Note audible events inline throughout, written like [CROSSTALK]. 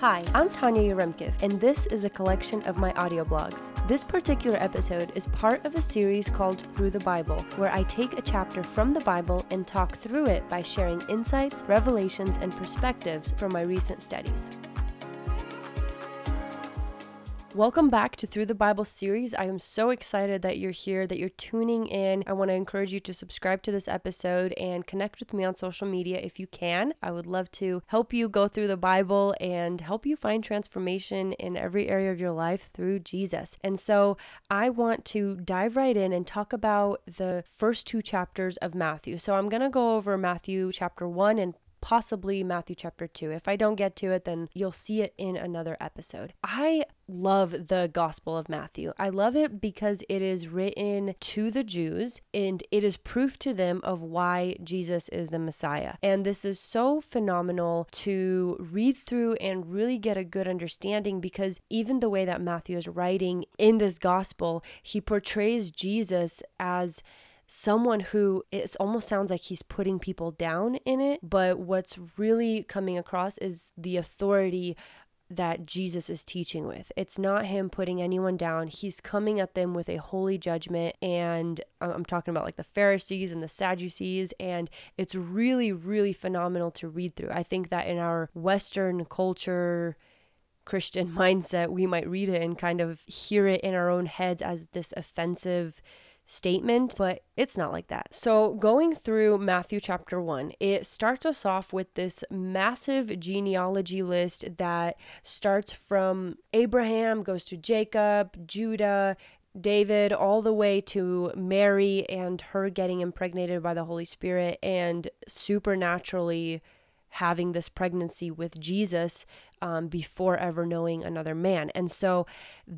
Hi, I'm Tanya Yaremkiv, and this is a collection of my audio blogs. This particular episode is part of a series called Through the Bible, where I take a chapter from the Bible and talk through it by sharing insights, revelations, and perspectives from my recent studies. Welcome back to Through the Bible series. I am so excited that you're here, that you're tuning in. I want to encourage you to subscribe to this episode and connect with me on social media if you can. I would love to help you go through the Bible and help you find transformation in every area of your life through Jesus. And so I want to dive right in and talk about the first two chapters of Matthew. So I'm going to go over Matthew chapter 1 and possibly Matthew chapter 2. If I don't get to it, then you'll see it in another episode. I love the Gospel of Matthew. I love it because it is written to the Jews and it is proof to them of why Jesus is the Messiah. And this is so phenomenal to read through and really get a good understanding because even the way that Matthew is writing in this Gospel, he portrays Jesus as someone who it almost sounds like he's putting people down in it, but what's really coming across is the authority that Jesus is teaching with. It's not him putting anyone down. He's coming at them with a holy judgment. And I'm talking about like the Pharisees and the Sadducees. And it's really, really phenomenal to read through. I think that in our Western culture, Christian [LAUGHS] mindset, we might read it and kind of hear it in our own heads as this offensive statement, but it's not like that. So, going through Matthew chapter 1, it starts us off with this massive genealogy list that starts from Abraham, goes to Jacob, Judah, David, all the way to Mary and her getting impregnated by the Holy Spirit and supernaturally having this pregnancy with Jesus um, before ever knowing another man. And so,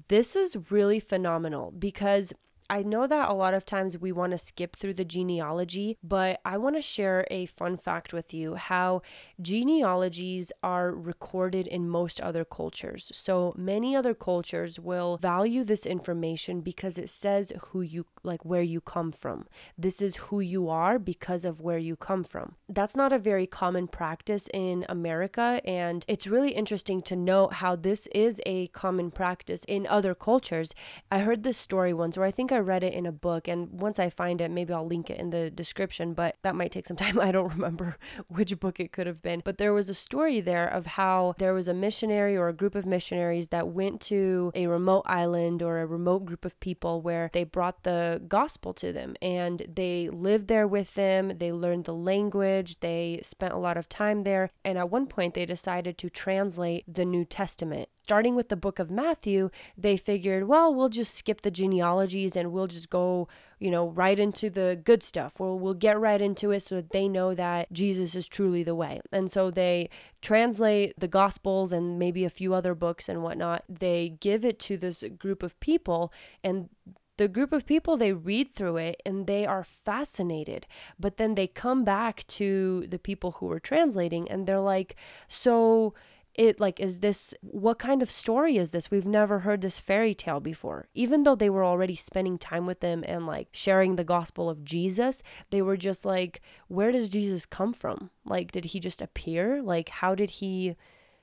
this is really phenomenal because I know that a lot of times we want to skip through the genealogy, but I want to share a fun fact with you how genealogies are recorded in most other cultures. So many other cultures will value this information because it says who you like where you come from. This is who you are because of where you come from. That's not a very common practice in America and it's really interesting to note how this is a common practice in other cultures. I heard this story once where I think I read it in a book, and once I find it, maybe I'll link it in the description, but that might take some [LAUGHS] time. I don't remember [LAUGHS] which book it could have been. But there was a story there of how there was a missionary or a group of missionaries that went to a remote island or a remote group of people where they brought the gospel to them and they lived there with them. They learned the language, they spent a lot of time there. And at one point, they decided to translate the New Testament starting with the book of Matthew, they figured, well, we'll just skip the genealogies and we'll just go, you know, right into the good stuff. We'll, we'll get right into it so that they know that Jesus is truly the way. And so they translate the Gospels and maybe a few other books and whatnot. They give it to this group of people and the group of people they read through it and they are fascinated but then they come back to the people who were translating and they're like so it like is this what kind of story is this? We've never heard this fairy tale before. Even though they were already spending time with them and like sharing the gospel of jesus they were just like where does jesus come from? Like did he just appear? Like how did he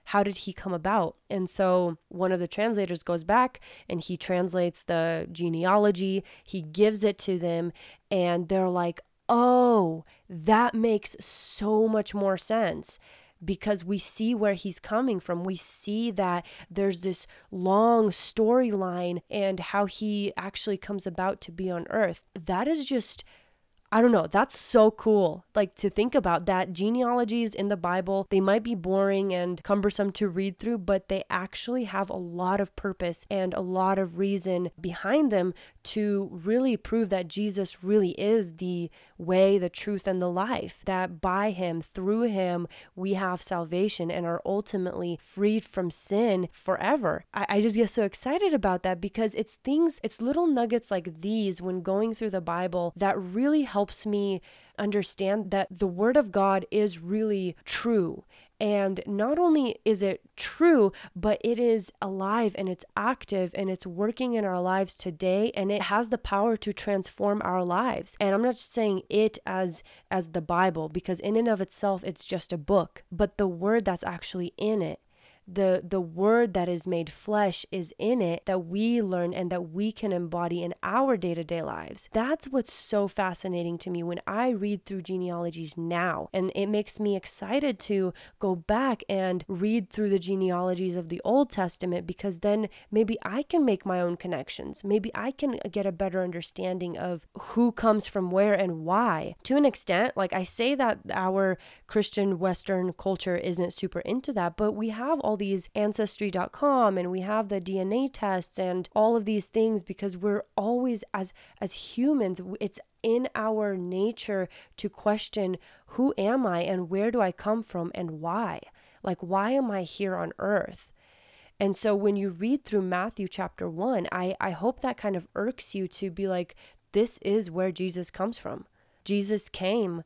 how did he come about? And so one of the translators goes back and he translates the genealogy. He gives it to them and they're like oh that makes so much more sense because we see where he's coming from. We see that there's this long storyline and how he actually comes about to be on earth. That is just I don't know, that's so cool. Like to think about that genealogies in the Bible, they might be boring and cumbersome to read through, but they actually have a lot of purpose and a lot of reason behind them to really prove that Jesus really is the way, the truth, and the life. That by him, through him, we have salvation and are ultimately freed from sin forever. I, I just get so excited about that because it's things, it's little nuggets like these when going through the Bible that really help helps me understand that the Word of God is really true. And not only is it true, but it is alive and it's active and it's working in our lives today and it has the power to transform our lives. And I'm not just saying it as as the Bible because in and of itself it's just a book, but the word that's actually in it the the word that is made flesh is in it that we learn and that we can embody in our day-to-day lives. That's what's so fascinating to me when I read through genealogies now. And it makes me excited to go back and read through the genealogies of the Old Testament because then maybe I can make my own connections. Maybe I can get a better understanding of who comes from where and why. To an extent, like I say that our Christian Western culture isn't super into that, but we have these ancestry.com and we have the DNA tests and all of these things because we're always as as humans it's in our nature to question who am I and where do I come from and why? Like why am I here on earth? And so when you read through Matthew chapter 1, I I hope that kind of irks you to be like this is where Jesus comes from. Jesus came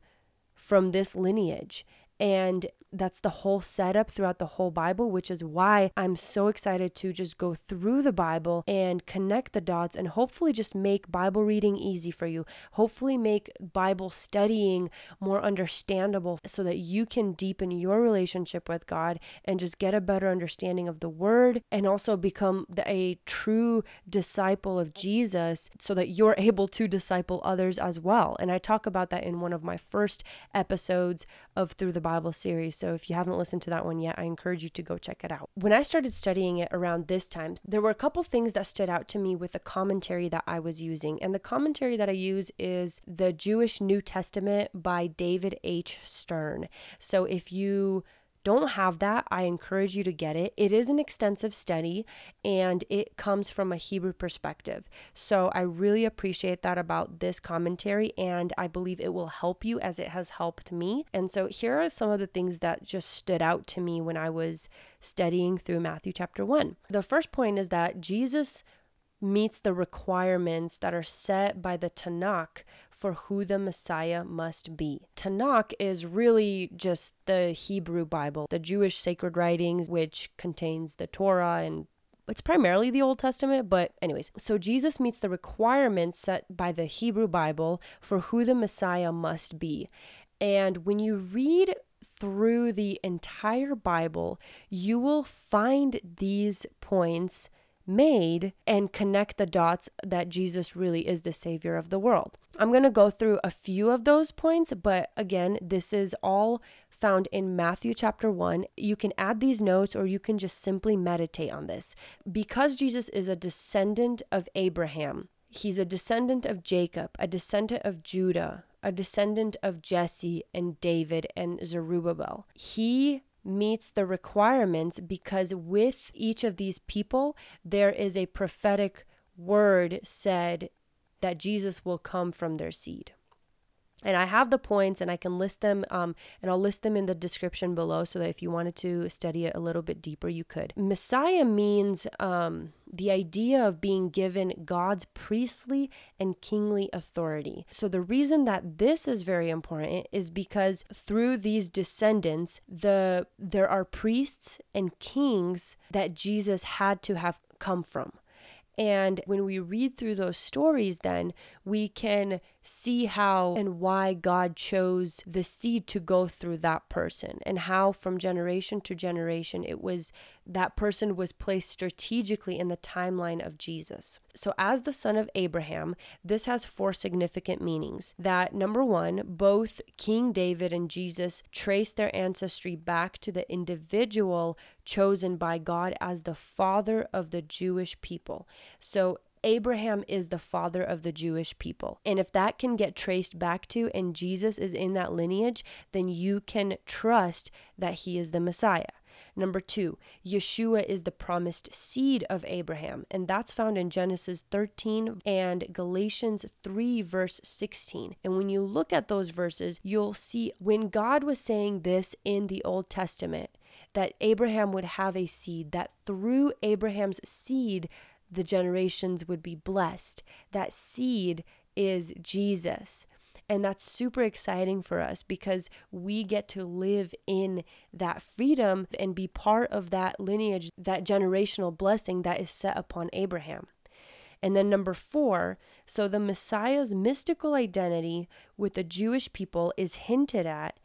from this lineage and that's the whole setup throughout the whole Bible, which is why I'm so excited to just go through the Bible and connect the dots and hopefully just make Bible reading easy for you. Hopefully, make Bible studying more understandable so that you can deepen your relationship with God and just get a better understanding of the Word and also become the, a true disciple of Jesus so that you're able to disciple others as well. And I talk about that in one of my first episodes of Through the Bible series. So if you haven't listened to that one yet, I encourage you to go check it out. When I started studying it around this time, there were a couple things that stood out to me with the commentary that I was using. And the commentary that I use is the Jewish New Testament by David H. Stern. So if you don't have that, I encourage you to get it. It is an extensive study and it comes from a Hebrew perspective. So I really appreciate that about this commentary and I believe it will help you as it has helped me. And so here are some of the things that just stood out to me when I was studying through Matthew chapter 1. The first point is that Jesus meets the requirements that are set by the Tanakh for who the Messiah must be. Tanakh is really just the Hebrew Bible, the Jewish sacred writings, which contains the Torah and it's primarily the Old Testament, but anyways. So Jesus meets the requirements set by the Hebrew Bible for who the Messiah must be. And when you read through the entire Bible, you will find these points made and connect the dots that Jesus really is the Savior of the world. I'm going to go through a few of those points, but again, this is all found in Matthew chapter 1. You can add these notes or you can just simply meditate on this. Because Jesus is a descendant of Abraham, he's a descendant of Jacob, a descendant of Judah, a descendant of Jesse and David and Zerubbabel. He meets the requirements because with each of these people, there is a prophetic word said that Jesus will come from their seed. And I have the points and I can list them, um, and I'll list them in the description below so that if you wanted to study it a little bit deeper, you could. Messiah means um, the idea of being given God's priestly and kingly authority. So, the reason that this is very important is because through these descendants, the there are priests and kings that Jesus had to have come from. And when we read through those stories, then we can see how and why God chose the seed to go through that person and how from generation to generation it was that person was placed strategically in the timeline of Jesus. So as the son of Abraham, this has four significant meanings. That number 1, both King David and Jesus trace their ancestry back to the individual chosen by God as the father of the Jewish people. So Abraham is the father of the Jewish people. And if that can get traced back to and Jesus is in that lineage, then you can trust that he is the Messiah. Number two, Yeshua is the promised seed of Abraham, and that's found in Genesis 13 and Galatians 3, verse 16. And when you look at those verses, you'll see when God was saying this in the Old Testament, that Abraham would have a seed, that through Abraham's seed, the generations would be blessed. That seed is Jesus. And that's super exciting for us because we get to live in that freedom and be part of that lineage, that generational blessing that is set upon Abraham. And then number four, so the Messiah's mystical identity with the Jewish people is hinted at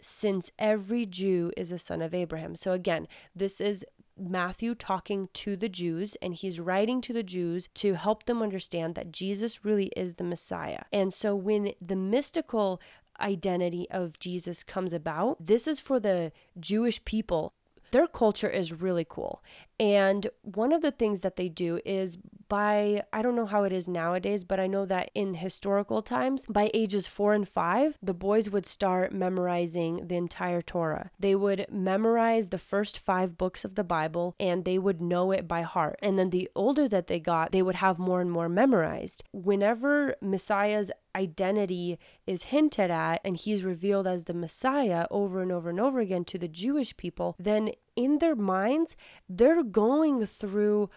since every Jew is a son of Abraham. So again, this is Matthew talking to the Jews, and he's writing to the Jews to help them understand that Jesus really is the Messiah. And so when the mystical identity of Jesus comes about, this is for the Jewish people their culture is really cool. And one of the things that they do is by, I don't know how it is nowadays, but I know that in historical times, by ages four and five, the boys would start memorizing the entire Torah. They would memorize the first five books of the Bible and they would know it by heart. And then the older that they got, they would have more and more memorized. Whenever Messiah's identity is hinted at and he's revealed as the Messiah over and over and over again to the Jewish people, then in their minds, they're going through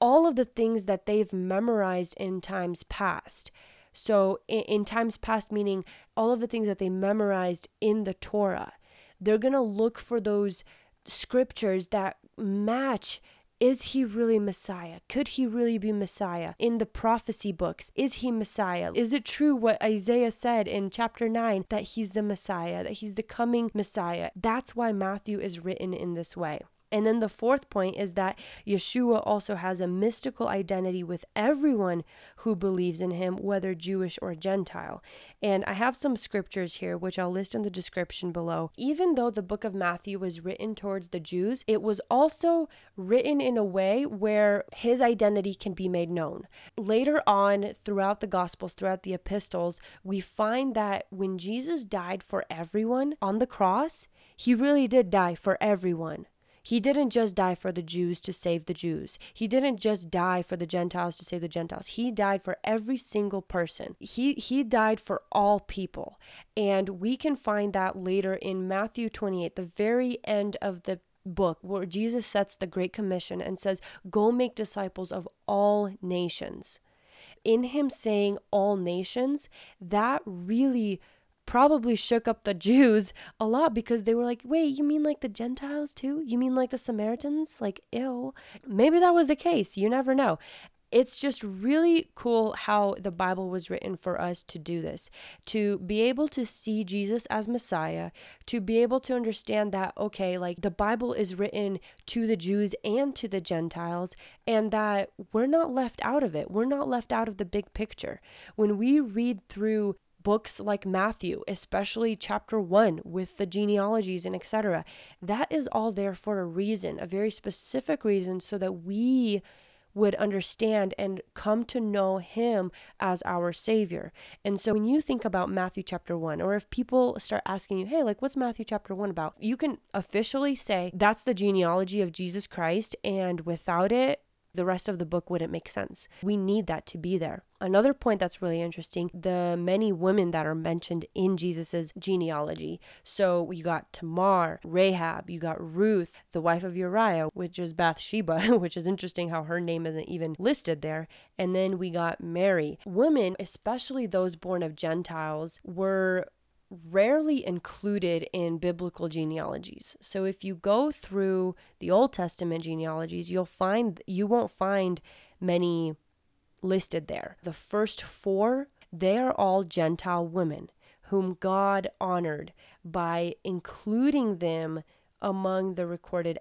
all of the things that they've memorized in times past. So, in, in times past, meaning all of the things that they memorized in the Torah, they're going to look for those scriptures that match is he really Messiah? Could he really be Messiah? In the prophecy books, is he Messiah? Is it true what Isaiah said in chapter 9 that he's the Messiah, that he's the coming Messiah? That's why Matthew is written in this way. And then the fourth point is that Yeshua also has a mystical identity with everyone who believes in him, whether Jewish or Gentile. And I have some scriptures here, which I'll list in the description below. Even though the book of Matthew was written towards the Jews, it was also written in a way where his identity can be made known. Later on, throughout the Gospels, throughout the epistles, we find that when Jesus died for everyone on the cross, he really did die for everyone. He didn't just die for the Jews to save the Jews. He didn't just die for the Gentiles to save the Gentiles. He died for every single person. He he died for all people. And we can find that later in Matthew 28, the very end of the book where Jesus sets the great commission and says, "Go make disciples of all nations." In him saying all nations, that really probably shook up the Jews [LAUGHS] a lot because they were like, wait, you mean like the Gentiles too? You mean like the Samaritans? Like, ew. Maybe that was the case. You never know. It's just really cool how the Bible was written for us to do this, to be able to see Jesus as Messiah, to be able to understand that, okay, like the Bible is written to the Jews and to the Gentiles, and that we're not left out of it. We're not left out of the big picture. When we read through books like Matthew, especially chapter 1 with the genealogies and etc. That is all there for a reason, a very specific reason so that we would understand and come to know him as our savior. And so when you think about Matthew chapter 1 or if people start asking you, "Hey, like what's Matthew chapter 1 about?" You can officially say that's the genealogy of Jesus Christ and without it the rest of the book wouldn't make sense. We need that to be there. Another point that's really interesting the many women that are mentioned in Jesus's genealogy. So you got Tamar, Rahab, you got Ruth, the wife of Uriah, which is Bathsheba, [LAUGHS] which is interesting how her name isn't even listed there. And then we got Mary. Women, especially those born of Gentiles, were rarely included in biblical genealogies. So if you go through the Old Testament genealogies, you'll find you won't find many listed there. The first 4, they are all Gentile women whom God honored by including them among the recorded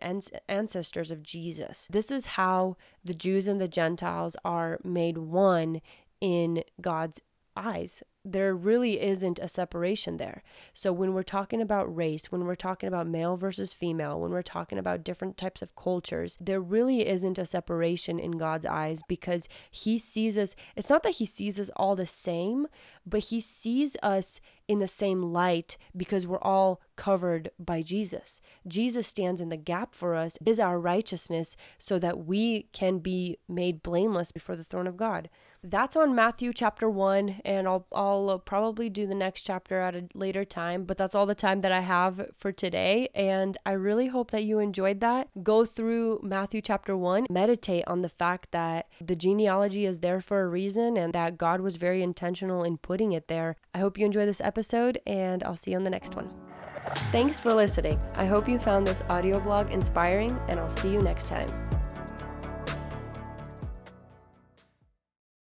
ancestors of Jesus. This is how the Jews and the Gentiles are made one in God's eyes there really isn't a separation there. So when we're talking about race, when we're talking about male versus female, when we're talking about different types of cultures, there really isn't a separation in God's eyes because he sees us it's not that he sees us all the same, but he sees us in the same light because we're all covered by Jesus. Jesus stands in the gap for us, is our righteousness so that we can be made blameless before the throne of God. That's on Matthew chapter 1 and I'll I'll uh, probably do the next chapter at a later time, but that's all the time that I have for today and I really hope that you enjoyed that. Go through Matthew chapter 1, meditate on the fact that the genealogy is there for a reason and that God was very intentional in putting it there. I hope you enjoy this episode and I'll see you on the next one. Thanks for listening. I hope you found this audio blog inspiring, and I'll see you next time.